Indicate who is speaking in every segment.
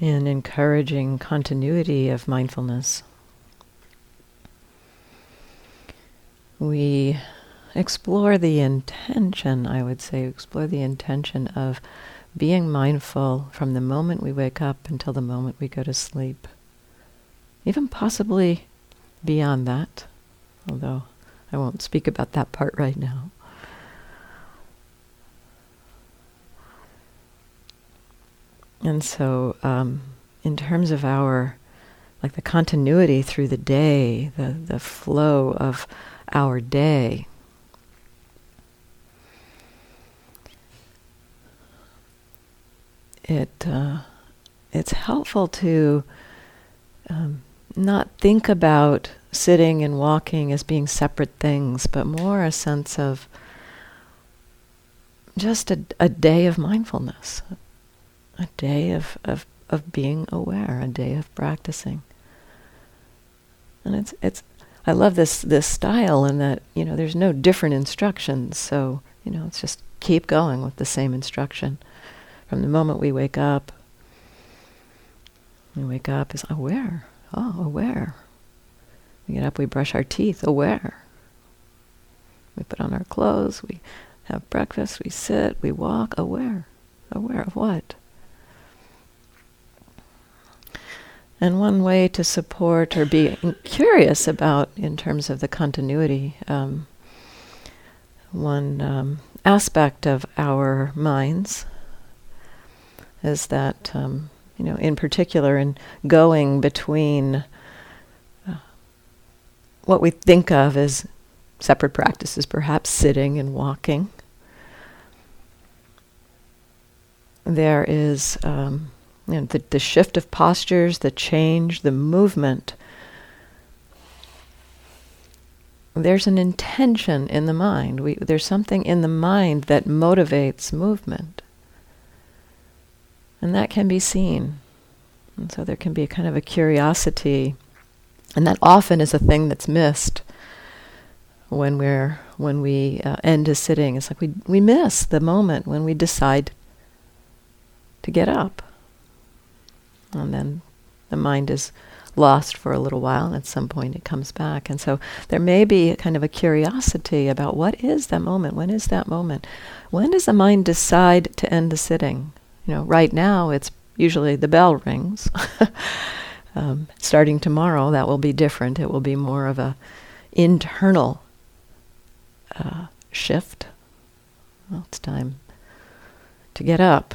Speaker 1: in encouraging continuity of mindfulness. We explore the intention, I would say, explore the intention of being mindful from the moment we wake up until the moment we go to sleep. Even possibly beyond that, although I won't speak about that part right now. And so, um, in terms of our, like the continuity through the day, the, the flow of our day, it uh, it's helpful to um, not think about sitting and walking as being separate things, but more a sense of just a, a day of mindfulness, a day of, of, of being aware, a day of practicing. And it's it's I love this this style in that, you know, there's no different instructions, so, you know, it's just keep going with the same instruction. From the moment we wake up, we wake up is aware. Oh, aware. We get up, we brush our teeth, aware. We put on our clothes, we have breakfast, we sit, we walk, aware. Aware of what? And one way to support or be curious about, in terms of the continuity, um, one um, aspect of our minds is that, um, you know, in particular, in going between uh, what we think of as separate practices, perhaps sitting and walking, there is um, you know, the, the shift of postures, the change, the movement. There's an intention in the mind. We, there's something in the mind that motivates movement. And that can be seen. And so there can be a kind of a curiosity. And that often is a thing that's missed when we're when we uh, end a sitting. It's like we we miss the moment when we decide to get up and then the mind is lost for a little while and at some point it comes back. And so there may be kind of a curiosity about what is that moment? When is that moment? When does the mind decide to end the sitting? You know right now it's usually the bell rings. Um, starting tomorrow that will be different. It will be more of a internal uh, shift. Well it's time to get up.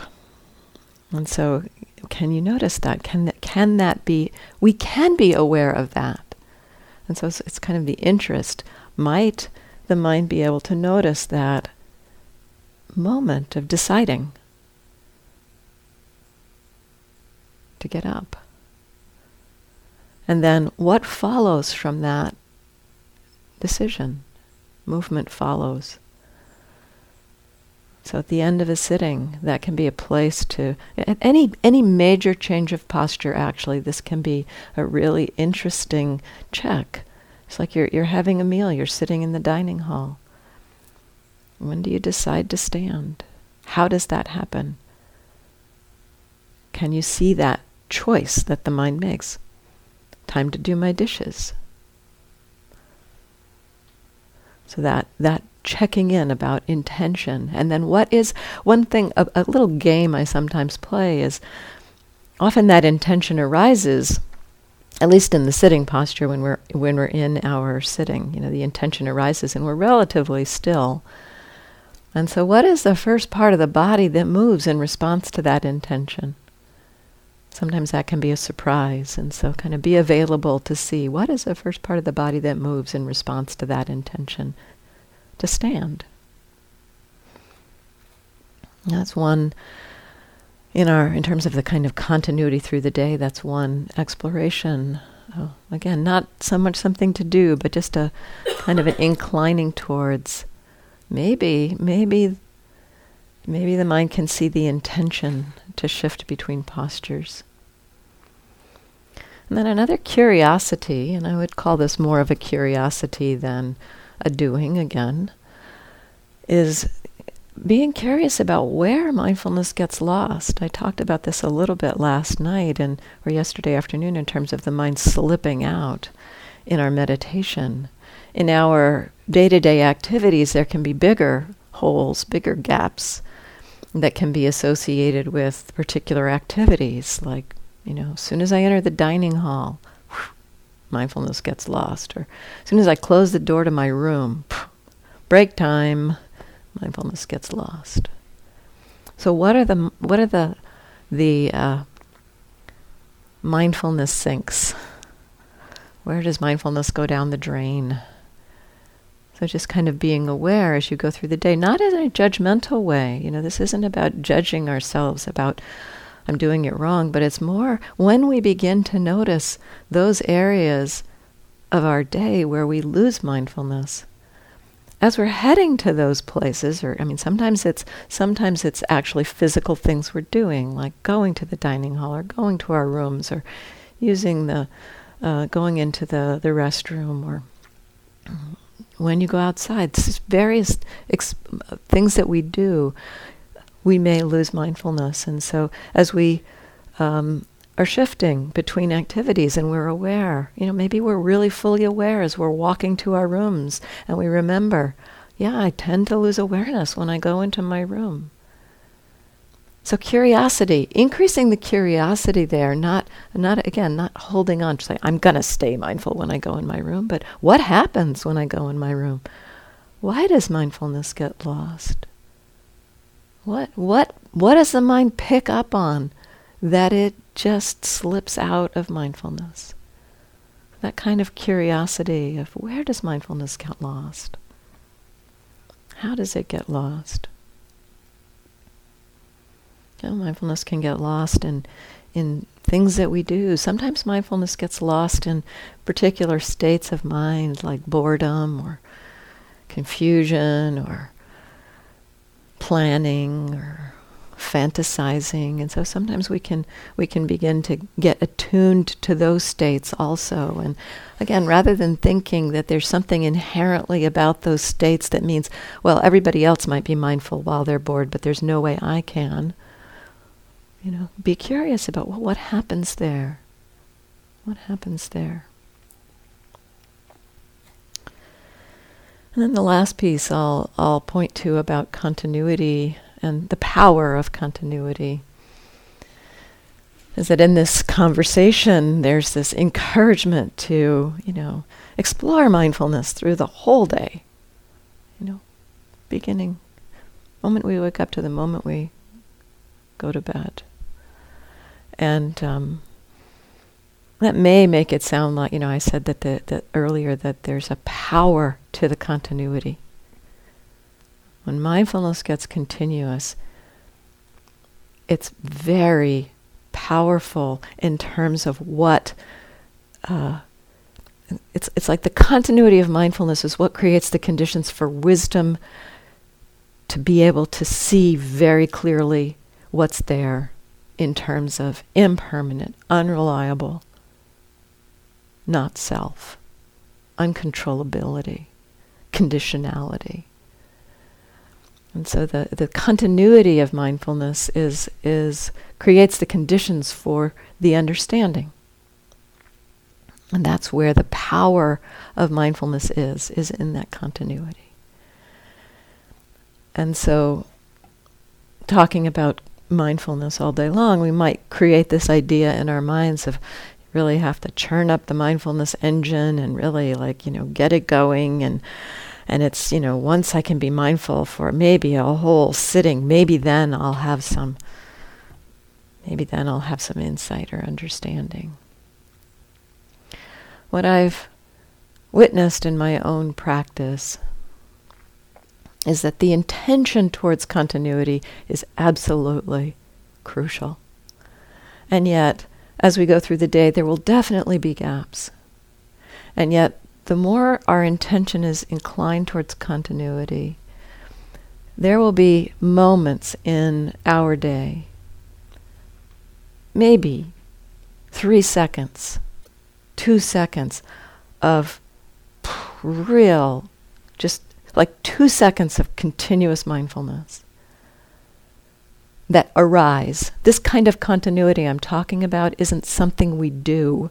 Speaker 1: And so can you notice that? Can that, can that be, we can be aware of that. And so it's, it's kind of the interest. Might the mind be able to notice that moment of deciding to get up? And then what follows from that decision? Movement follows. So at the end of a sitting, that can be a place to any any major change of posture. Actually, this can be a really interesting check. It's like you're you're having a meal. You're sitting in the dining hall. When do you decide to stand? How does that happen? Can you see that choice that the mind makes? Time to do my dishes. So that that checking in about intention. And then what is one thing, a, a little game I sometimes play is often that intention arises at least in the sitting posture when we're when we're in our sitting you know the intention arises and we're relatively still. And so what is the first part of the body that moves in response to that intention? Sometimes that can be a surprise and so kind of be available to see what is the first part of the body that moves in response to that intention to stand. That's one in our in terms of the kind of continuity through the day. That's one exploration. Oh, again, not so much something to do, but just a kind of an inclining towards maybe maybe maybe the mind can see the intention to shift between postures. And then another curiosity, and I would call this more of a curiosity than a doing again, is being curious about where mindfulness gets lost. I talked about this a little bit last night and or yesterday afternoon in terms of the mind slipping out in our meditation. In our day-to-day activities there can be bigger holes, bigger gaps that can be associated with particular activities like, you know, as soon as I enter the dining hall, mindfulness gets lost or as soon as I close the door to my room, break time, mindfulness gets lost. So what are the what are the the uh, mindfulness sinks? Where does mindfulness go down the drain? So just kind of being aware as you go through the day, not in a judgmental way. You know, this isn't about judging ourselves about I'm doing it wrong, but it's more when we begin to notice those areas of our day where we lose mindfulness as we're heading to those places, or I mean, sometimes it's sometimes it's actually physical things we're doing, like going to the dining hall or going to our rooms or using the uh, going into the the restroom or when you go outside. This is various ex- things that we do. We may lose mindfulness, and so as we um, are shifting between activities and we're aware. You know, maybe we're really fully aware as we're walking to our rooms and we remember, yeah, I tend to lose awareness when I go into my room. So curiosity, increasing the curiosity there, not not again, not holding on to say, I'm gonna stay mindful when I go in my room, but what happens when I go in my room? Why does mindfulness get lost? What what what does the mind pick up on that it just slips out of mindfulness. That kind of curiosity of where does mindfulness get lost? How does it get lost? You know, mindfulness can get lost in in things that we do. Sometimes mindfulness gets lost in particular states of mind like boredom or confusion or planning or fantasizing. And so sometimes we can we can begin to get attuned to those states also. And again rather than thinking that there's something inherently about those states that means well everybody else might be mindful while they're bored but there's no way I can you know be curious about well, what happens there. What happens there and then the last piece I'll I'll point to about continuity and the power of continuity is that in this conversation there's this encouragement to you know explore mindfulness through the whole day. You know beginning moment we wake up to the moment we go to bed. And um, that may make it sound like you know I said that the, that earlier that there's a power to the continuity. When mindfulness gets continuous, it's very powerful in terms of what uh, it's it's like the continuity of mindfulness is what creates the conditions for wisdom to be able to see very clearly what's there in terms of impermanent, unreliable, not self, uncontrollability, conditionality. And so the, the continuity of mindfulness is, is creates the conditions for the understanding. And that's where the power of mindfulness is, is in that continuity. And so talking about mindfulness all day long, we might create this idea in our minds of really have to churn up the mindfulness engine and really like, you know, get it going. And and it's you know once i can be mindful for maybe a whole sitting maybe then i'll have some maybe then i'll have some insight or understanding. What i've witnessed in my own practice is that the intention towards continuity is absolutely crucial. And yet as we go through the day there will definitely be gaps and yet the more our intention is inclined towards continuity, there will be moments in our day, maybe three seconds, two seconds of real, just like two seconds of continuous mindfulness. That arise. This kind of continuity I'm talking about isn't something we do.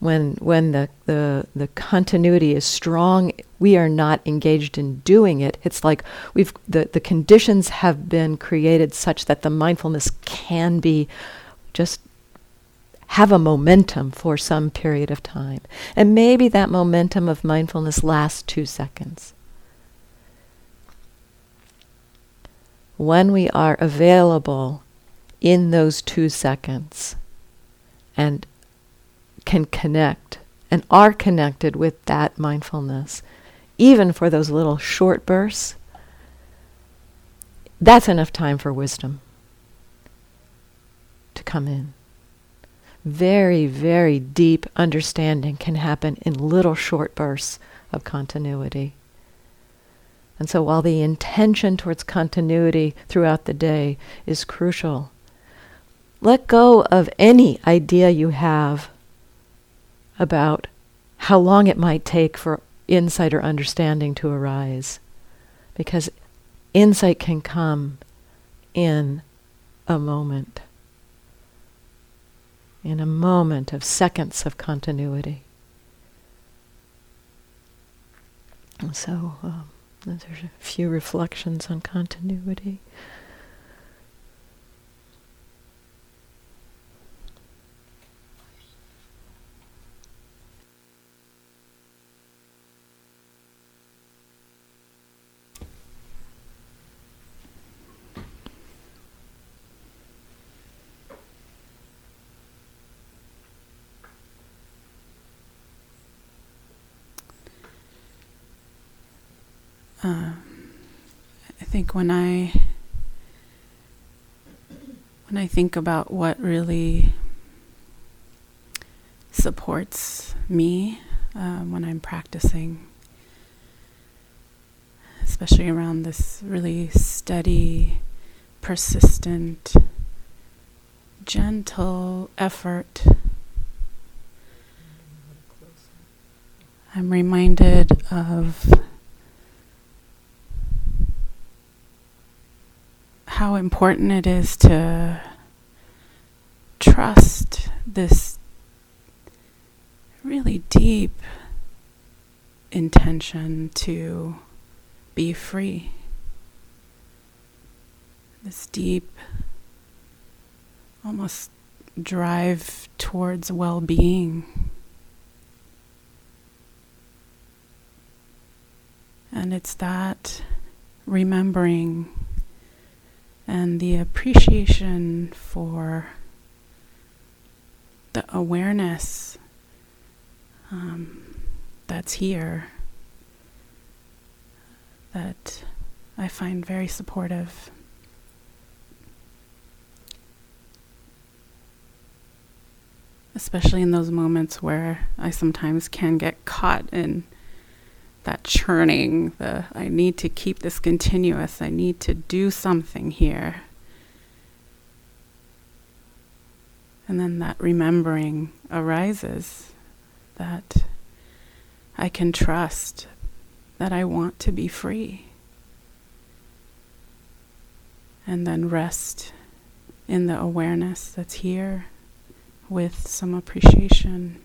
Speaker 1: When, when the, the, the continuity is strong, we are not engaged in doing it. It's like we've, the, the conditions have been created such that the mindfulness can be just have a momentum for some period of time. And maybe that momentum of mindfulness lasts two seconds. When we are available in those two seconds and can connect and are connected with that mindfulness, even for those little short bursts, that's enough time for wisdom to come in very, very deep understanding can happen in little short bursts of continuity. And so while the intention towards continuity throughout the day is crucial, let go of any idea you have about how long it might take for insight or understanding to arise. Because insight can come in a moment in a moment of seconds of continuity. So, um, there's a few reflections on continuity.
Speaker 2: I think when I when I think about what really supports me uh, when I'm practicing, especially around this really steady, persistent, gentle effort. I'm reminded of how important it is to trust this really deep intention to be free. This deep, almost drive towards well being. And it's that remembering and the appreciation for the awareness um, that's here that I find very supportive. Especially in those moments where I sometimes can get caught in that churning, the I need to keep this continuous, I need to do something here. And then that remembering arises that I can trust that I want to be free. And then rest in the awareness that's here with some appreciation.